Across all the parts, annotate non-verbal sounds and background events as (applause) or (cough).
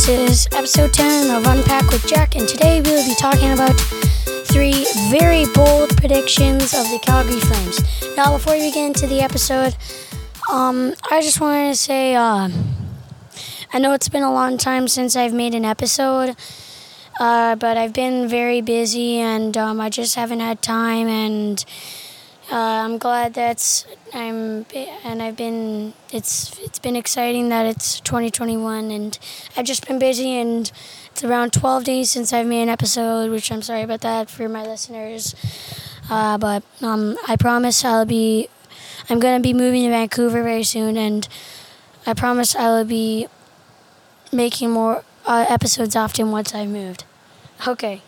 This is episode 10 of Unpack with Jack, and today we will be talking about three very bold predictions of the Calgary Flames. Now, before we get into the episode, um, I just wanted to say uh, I know it's been a long time since I've made an episode, uh, but I've been very busy and um, I just haven't had time and uh, I'm glad that's I'm and I've been it's it's been exciting that it's 2021 and I've just been busy and it's around 12 days since I've made an episode, which I'm sorry about that for my listeners. Uh, but um, I promise I'll be I'm gonna be moving to Vancouver very soon, and I promise I will be making more uh, episodes often once I've moved. Okay,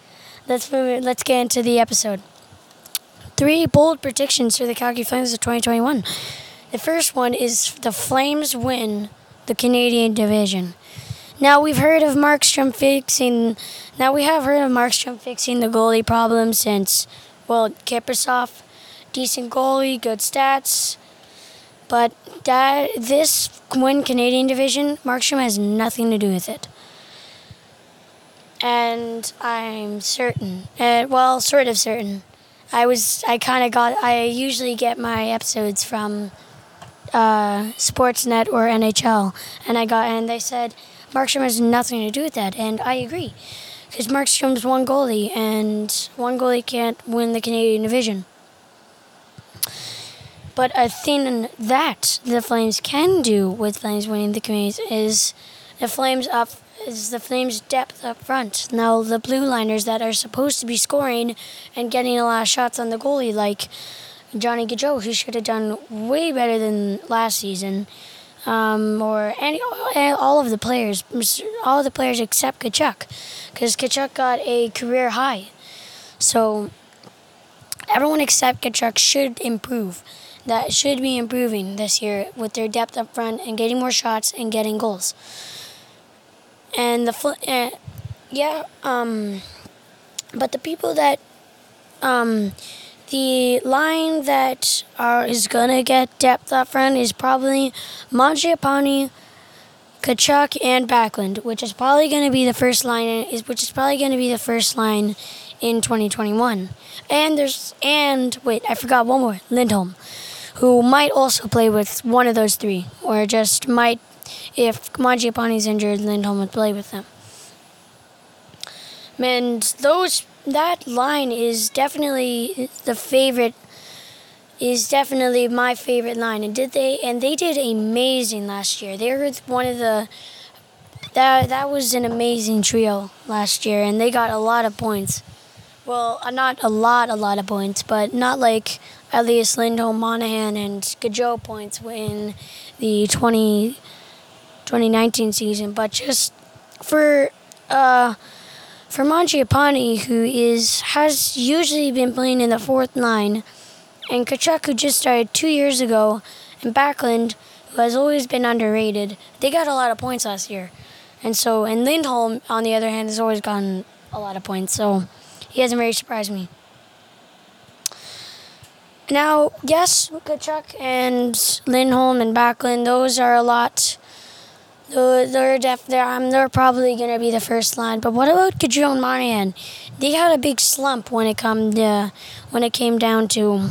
let's move. Let's get into the episode. Three bold predictions for the Calgary Flames of 2021. The first one is the Flames win the Canadian division. Now we've heard of Markstrom fixing. Now we have heard of Markstrom fixing the goalie problem since, well, Kaprizov, decent goalie, good stats, but that this win Canadian division, Markstrom has nothing to do with it. And I'm certain, uh, well, sort of certain, I was I kind of got I usually get my episodes from uh, Sportsnet or NHL, and I got and they said Markstrom has nothing to do with that, and I agree, because Markstrom's one goalie, and one goalie can't win the Canadian division. But a thing that the Flames can do with Flames winning the Canadian is the Flames up is the Flames' depth up front. Now, the blue liners that are supposed to be scoring and getting a lot of shots on the goalie, like Johnny Gaudreau, who should have done way better than last season, um, or any all of the players, all of the players except Tkachuk, because Tkachuk got a career high. So everyone except Tkachuk should improve. That should be improving this year with their depth up front and getting more shots and getting goals and the uh, yeah um but the people that um the line that are is gonna get depth up front is probably Mangiapane, Tkachuk, and Backlund, which is probably gonna be the first line is which is probably gonna be the first line in 2021. And there's and wait, I forgot one more, Lindholm, who might also play with one of those three, or just might if Mangiapane's injured, Lindholm would play with them. And those that line is definitely the favorite is definitely my favorite line and did they and they did amazing last year. They were one of the that that was an amazing trio last year and they got a lot of points. Well, uh, not a lot, a lot of points, but not like Elias Lindholm, Monahan, and Gaudreau points in the 20 2019 season, but just for uh, for Mangiapane, who is has usually been playing in the fourth line, and Tkachuk, who just started two years ago, and Backlund, who has always been underrated. They got a lot of points last year, and so and Lindholm, on the other hand, has always gotten a lot of points. So he hasn't really surprised me. Now, yes, Tkachuk and Lindholm and Backlund, those are a lot they're def- they're, um, they're probably gonna be the first line. But what about Gaudreau and Monahan? They had a big slump when it come to, when it came down to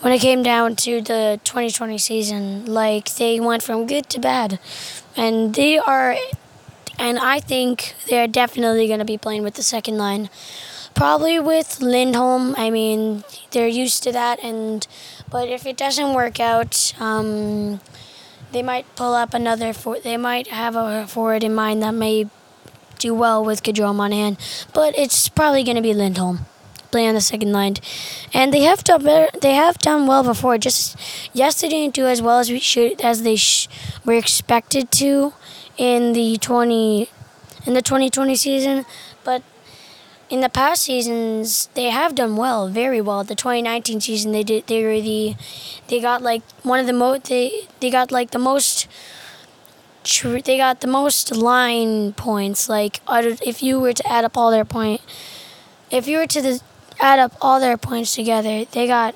when it came down to the 2020 season. Like they went from good to bad, and they are, and I think they're definitely gonna be playing with the second line. Probably with Lindholm. I mean, they're used to that, and but if it doesn't work out. Um, they might pull up another for they might have a forward in mind that may do well with Gaudreau Monahan, but it's probably going to be Lindholm play on the second line, and they have done better. They have done well before. Just yes, they didn't do as well as we should as they sh- were expected to in the twenty in the twenty twenty season, but in the past seasons they have done well, very well. The 2019 season they did they were the they got like one of the most they they got like the most tr- they got the most line points like if you were to add up all their point if you were to the, add up all their points together, they got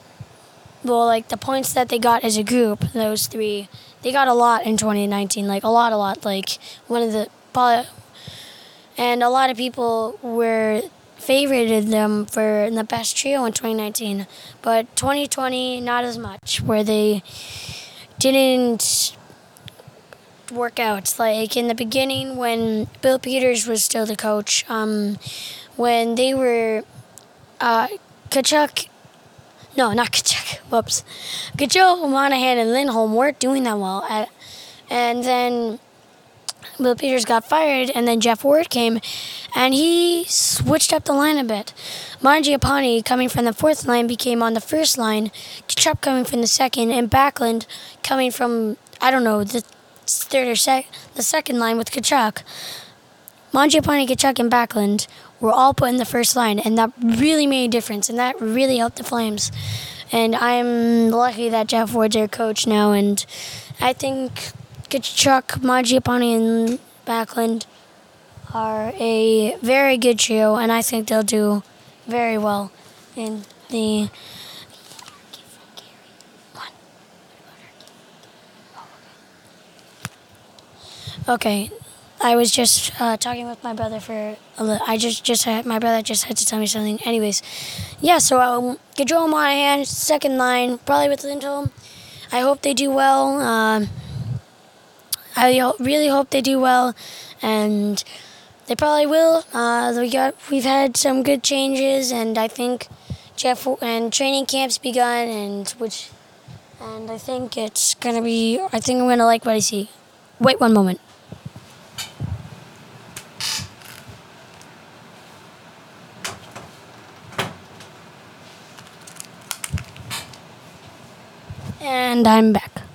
well like the points that they got as a group, those three they got a lot in 2019, like a lot, a lot. Like one of the and a lot of people were favorited them for the best trio in 2019, but 2020 not as much, where they didn't work out. Like in the beginning, when Bill Peters was still the coach, um, when they were uh, Tkachuk, no, not Kachuk, (laughs) whoops, Gaudreau, Monahan, and Lindholm weren't doing that well. At, and then Bill Peters got fired, and then Geoff Ward came, and he switched up the line a bit. Mangiapane, coming from the fourth line, became on the first line, Tkachuk coming from the second, and Backlund coming from, I don't know, the third or sec- the second line with Tkachuk. Mangiapane, Tkachuk, and Backlund were all put in the first line, and that really made a difference, and that really helped the Flames. And I'm lucky that Geoff Ward's their coach now, and I think Tkachuk, Mangiapane, and Backlund are a very good trio, and I think they'll do very well in the. Okay, I was just uh, talking with my brother for a little. I just just had my brother just had to tell me something. Anyways, yeah. So um, Gaudreau Monahan, second line, probably with Lindholm. I hope they do well. Um, I really hope they do well, and they probably will. Uh, we got we've had some good changes, and I think Geoff and training camps begun, and which, and I think it's gonna be. I think I'm gonna like what I see. Wait one moment. And I'm back.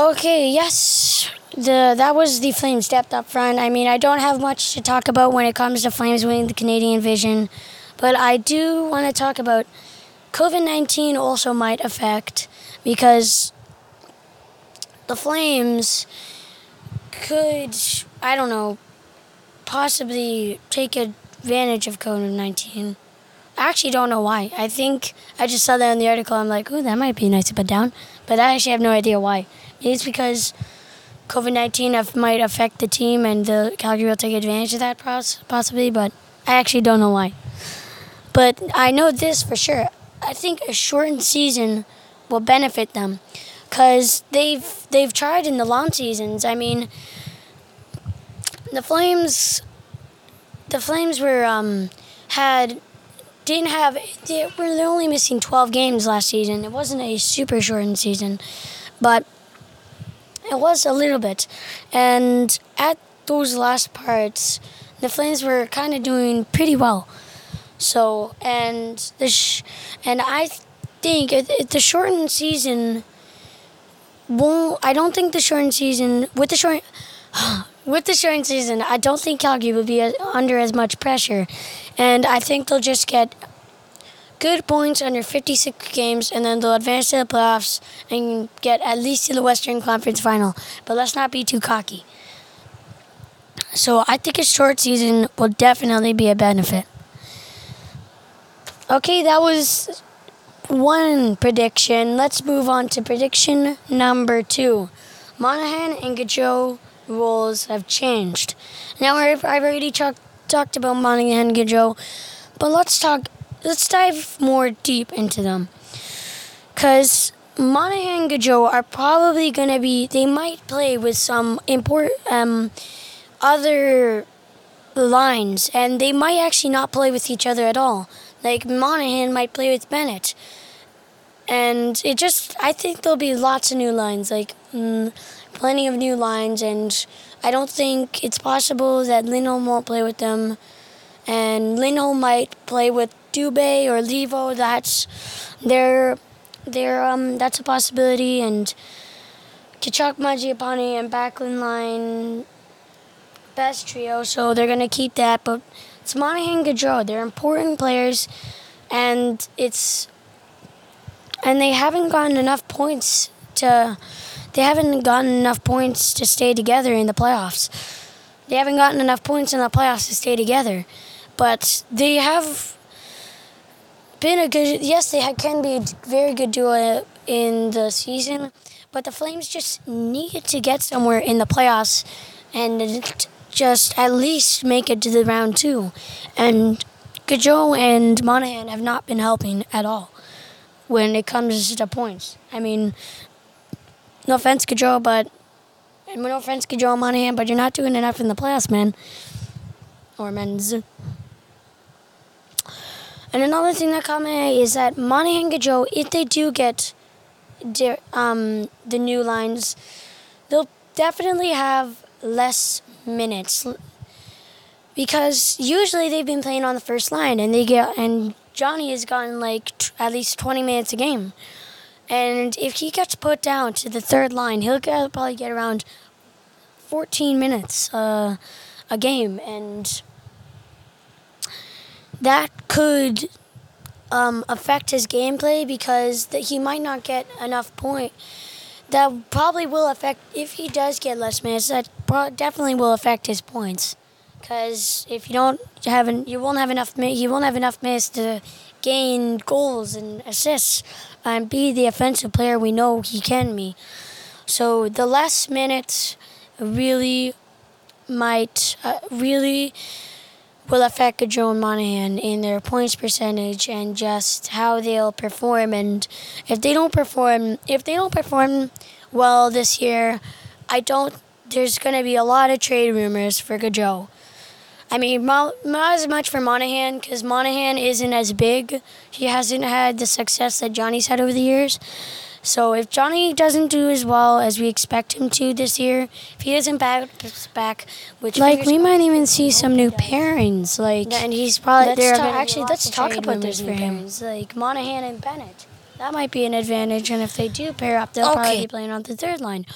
Okay, yes. The that was the Flames depth up front. I mean, I don't have much to talk about when it comes to Flames winning the Canadian Division, but I do want to talk about COVID 19 also might affect because the Flames could, I don't know, possibly take advantage of COVID 19. I actually don't know why. I think I just saw that in the article. I'm like, ooh, that might be nice to put down. But I actually have no idea why. It's because COVID 19 might affect the team and the Calgary will take advantage of that possibly, but I actually don't know why. But I know this for sure. I think a shortened season will benefit them because they've they've tried in the long seasons. I mean, the Flames, the Flames were um, had didn't have they were only missing 12 games last season. It wasn't a super shortened season, but it was a little bit. And at those last parts, the Flames were kind of doing pretty well. So, and the sh- and I think it, it, the shortened season won't. I don't think the shortened season with the short (sighs) with the shortened season, I don't think Calgary will be under as much pressure, and I think they'll just get good points under 56 games, and then they'll advance to the playoffs and get at least to the Western Conference Final. But let's not be too cocky. So I think a short season will definitely be a benefit. Okay, that was one prediction. Let's move on to prediction number two. Monahan and Gaudreau rules have changed. Now I've already talked talked about Monahan and Gaudreau, but let's talk let's dive more deep into them. Because Monahan and Gaudreau are probably going to be, they might play with some important um, other lines, and they might actually not play with each other at all. Like Monahan might play with Bennett. And it just, I think there'll be lots of new lines, like mm, plenty of new lines, and I don't think it's possible that Lindholm won't play with them. And Lindholm might play with Dubé or Leivo. that's there, there um that's a possibility. And Tkachuk, Mangiapane, and Backlund line best trio, so they're gonna keep that. But it's Monahan, Gaudreau. They're important players, and it's and they haven't gotten enough points to they haven't gotten enough points to stay together in the playoffs. They haven't gotten enough points in the playoffs to stay together, but they have been a good. Yes, they can be a very good duo in the season, but the Flames just need to get somewhere in the playoffs and just at least make it to the round two. And Gaudreau and Monahan have not been helping at all when it comes to points. I mean, no offense, Gaudreau, but and no offense, Gaudreau Monahan, but you're not doing enough in the playoffs, man. Or men's. And another thing that caught my eye is that Monahan Gaudreau, if they do get um, the new lines, they'll definitely have less minutes because usually they've been playing on the first line and they get and Johnny has gotten like t- at least 20 minutes a game. And if he gets put down to the third line, he'll get, probably get around 14 minutes uh, a game. And that could um, affect his gameplay because that he might not get enough point. That probably will affect if he does get less minutes. That pro- definitely will affect his points because if you don't have an, you won't have enough you won't have enough minutes to gain goals and assists and be the offensive player we know he can be. So the last minutes really might uh, really will affect Joe Monahan in their points percentage and just how they'll perform. And if they don't perform, if they don't perform well this year, I don't. There's going to be a lot of trade rumors for Gaudreau. I mean, not as much for Monahan because Monahan isn't as big. He hasn't had the success that Johnny's had over the years. So if Johnny doesn't do as well as we expect him to this year, if he doesn't bounce back, which like we might even see some new pairings, like and he's probably there. Actually, let's talk about this for him. Pairings, like Monahan and Bennett. That might be an advantage, and if they do pair up, they'll okay. probably be playing on the third line,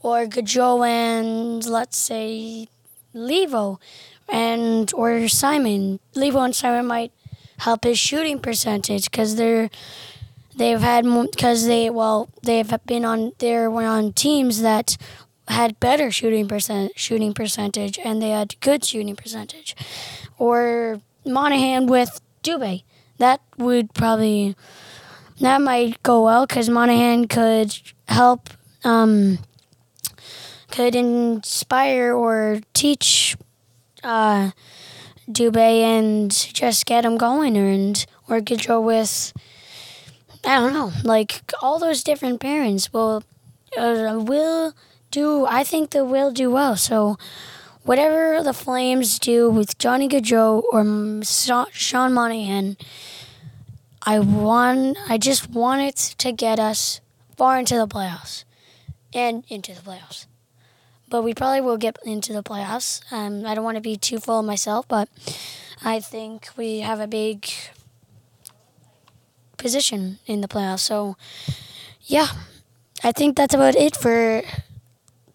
or Gaudreau and let's say Leivo and or Simon. Leivo and Simon might help his shooting percentage because they're they've had because they well they've been on they were on teams that had better shooting percent shooting percentage and they had good shooting percentage, or Monahan with Dubé. That would probably that might go well because Monahan could help um, could inspire or teach uh, Dubé and just get him going, and or Gaudreau with I don't know, like all those different pairings will uh, will do. I think they will do well. So whatever the Flames do with Johnny Gaudreau or Sean Monahan, I want. I just want it to get us far into the playoffs and into the playoffs but we probably will get into the playoffs. Um, I don't want to be too full of myself, but I think we have a big position in the playoffs. So, yeah, I think that's about it for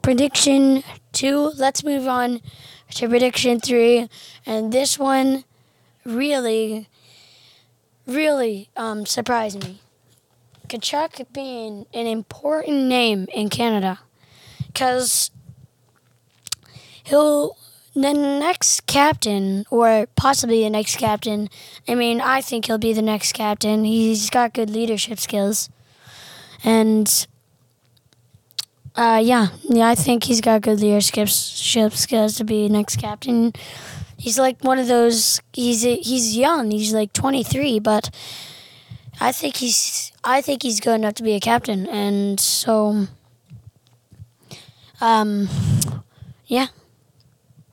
prediction two. Let's move on to prediction three. And this one really, really um, surprised me. Tkachuk being an important name in Canada. Because he'll the next captain, or possibly the next captain. I mean, I think he'll be the next captain. He's got good leadership skills, and uh, yeah, yeah, I think he's got good leadership skills to be next captain. He's like one of those. He's he's young. He's like twenty three, but I think he's I think he's good enough to be a captain, and so, um, yeah.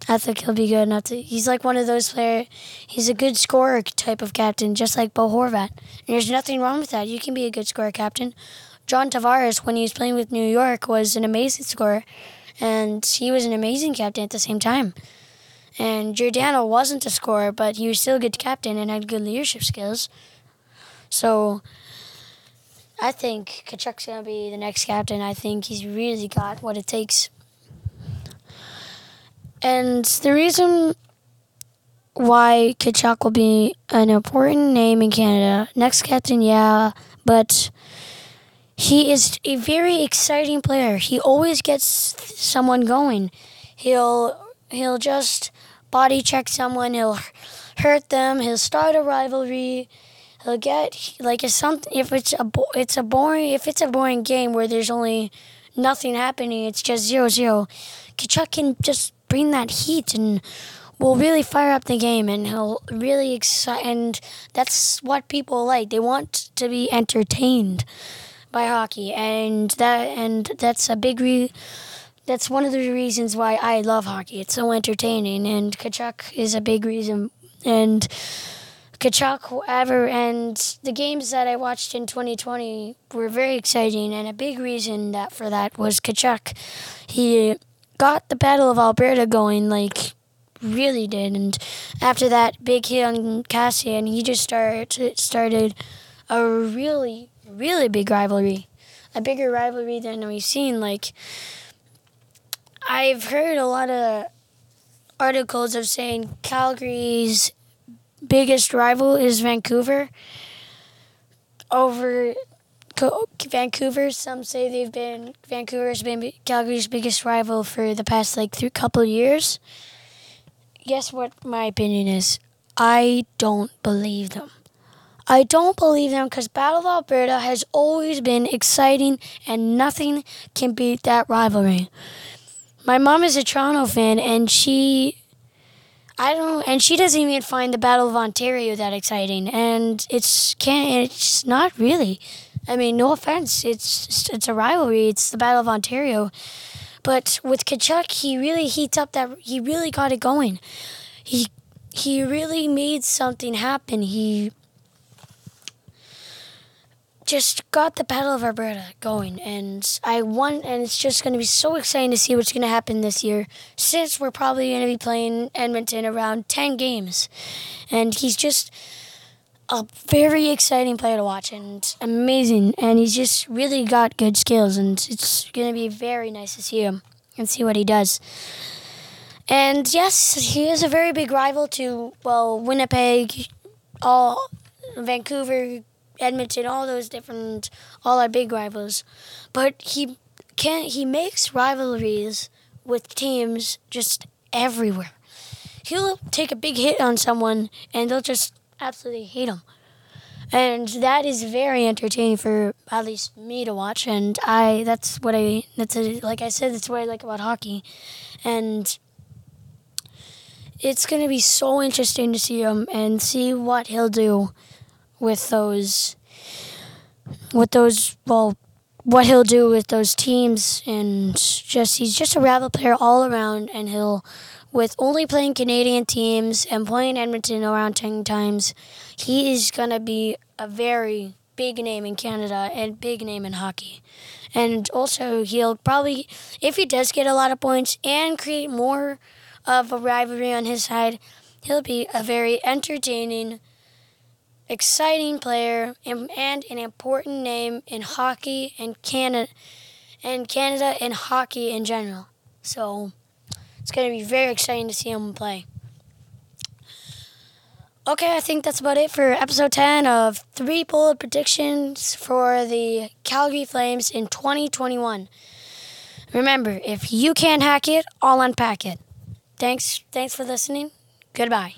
I think he'll be good enough to. He's like one of those players. He's a good scorer type of captain, just like Bo Horvat. And there's nothing wrong with that. You can be a good scorer captain. John Tavares, when he was playing with New York, was an amazing scorer, and he was an amazing captain at the same time. And Giordano wasn't a scorer, but he was still a good captain and had good leadership skills. So I think Tkachuk's gonna be the next captain. I think he's really got what it takes. And the reason why Tkachuk will be an important name in Canada, next captain, yeah, but he is a very exciting player. He always gets someone going. He'll he'll just body check someone. He'll hurt them. He'll start a rivalry. he'll get like if something if it's a it's a boring if it's a boring game where there's only nothing happening, it's just zero zero. Tkachuk can just bring that heat and will really fire up the game and he'll really excite and that's what people like. They want to be entertained by hockey and that and that's a big re- that's one of the reasons why I love hockey. It's so entertaining and Tkachuk is a big reason and Tkachuk, whoever, and the games that I watched in 2020 were very exciting, and a big reason that for that was Tkachuk. He got the Battle of Alberta going, like really did, and after that big hit on Kassian, he just started started a really really big rivalry, a bigger rivalry than we've seen. Like I've heard a lot of articles of saying Calgary's biggest rival is Vancouver. Over Vancouver, some say they've been Vancouver's been Calgary's biggest rival for the past like three couple years. Guess what my opinion is? I don't believe them. I don't believe them because Battle of Alberta has always been exciting and nothing can beat that rivalry. My mom is a Toronto fan and she I don't, and she doesn't even find the Battle of Ontario that exciting, and it's can't. It's not really. I mean, no offense. It's it's a rivalry. It's the Battle of Ontario, but with Tkachuk, he really heats up that. He really got it going. He he really made something happen. He just got the Battle of Alberta going, and I won. And it's just going to be so exciting to see what's going to happen this year, since we're probably going to be playing Edmonton around ten games, and he's just a very exciting player to watch and amazing, and he's just really got good skills, and it's going to be very nice to see him and see what he does. And yes, he is a very big rival to well Winnipeg, all Vancouver, Edmonton, all those different, all our big rivals. But he can he makes rivalries with teams just everywhere. He'll take a big hit on someone and they'll just absolutely hate him. And that is very entertaining for at least me to watch. And I, that's what I, that's a, like I said, that's what I like about hockey. And it's going to be so interesting to see him and see what he'll do with those with those well what he'll do with those teams and just he's just a rabble player all around and he'll with only playing Canadian teams and playing Edmonton around 10 times he is going to be a very big name in Canada and big name in hockey. And also he'll probably if he does get a lot of points and create more of a rivalry on his side, he'll be a very entertaining exciting player and, and an important name in hockey and Canada and Canada and hockey in general. So it's going to be very exciting to see him play. Okay, I think that's about it for episode 10 of three bold predictions for the Calgary Flames in 2021. Remember, if you can't hack it, I'll unpack it. Thanks thanks for listening. Goodbye.